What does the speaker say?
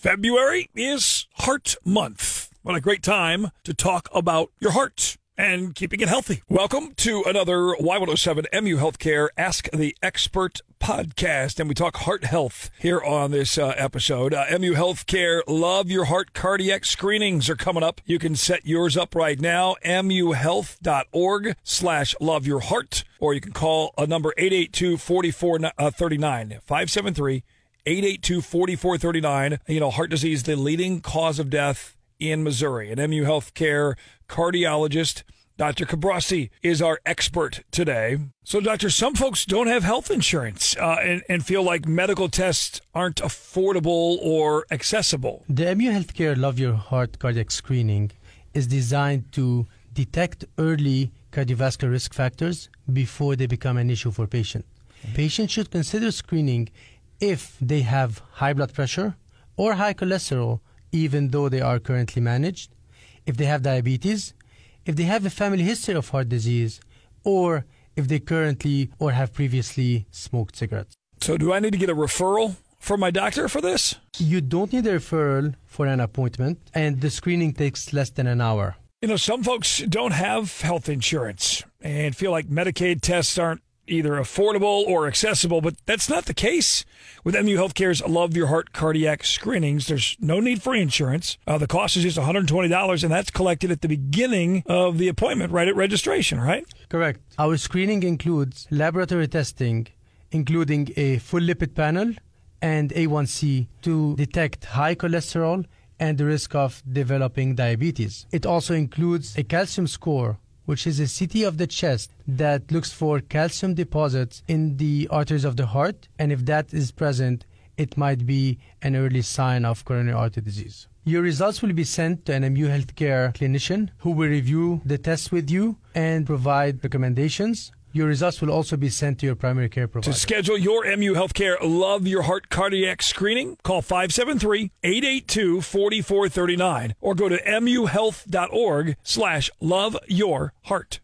February is Heart Month. What a great time to talk about your heart and keeping it healthy. Welcome to another Y107 MU Healthcare Ask the Expert podcast. And we talk heart health here on this uh, episode. Uh, MU Healthcare Love Your Heart cardiac screenings are coming up. You can set yours up right now. muhealth.org slash love your heart. Or you can call a number 882 4439 573 882 4439. You know, heart disease, the leading cause of death in Missouri. An MU Healthcare cardiologist, Dr. Cabrasi, is our expert today. So, Doctor, some folks don't have health insurance uh, and, and feel like medical tests aren't affordable or accessible. The MU Healthcare Love Your Heart cardiac screening is designed to detect early cardiovascular risk factors before they become an issue for patient. Patients should consider screening if they have high blood pressure or high cholesterol, even though they are currently managed, if they have diabetes, if they have a family history of heart disease, or if they currently or have previously smoked cigarettes. So, do I need to get a referral from my doctor for this? You don't need a referral for an appointment, and the screening takes less than an hour. You know, some folks don't have health insurance and feel like medical tests aren't either affordable or accessible, but that's not the case with MU Healthcare's Love Your Heart cardiac screenings. There's no need for insurance. Uh, the cost is just $120, and that's collected at the beginning of the appointment, right at registration, right? Correct. Our screening includes laboratory testing, including a full lipid panel and A1C to detect high cholesterol and the risk of developing diabetes. It also includes a calcium score which is a CT of the chest that looks for calcium deposits in the arteries of the heart. And if that is present, it might be an early sign of coronary artery disease. Your results will be sent to an MU healthcare clinician who will review the test with you and provide recommendations. Your results will also be sent to your primary care provider. To schedule your MU Healthcare Love Your Heart cardiac screening, call 573-882-4439 or go to muhealth.org slash love your heart.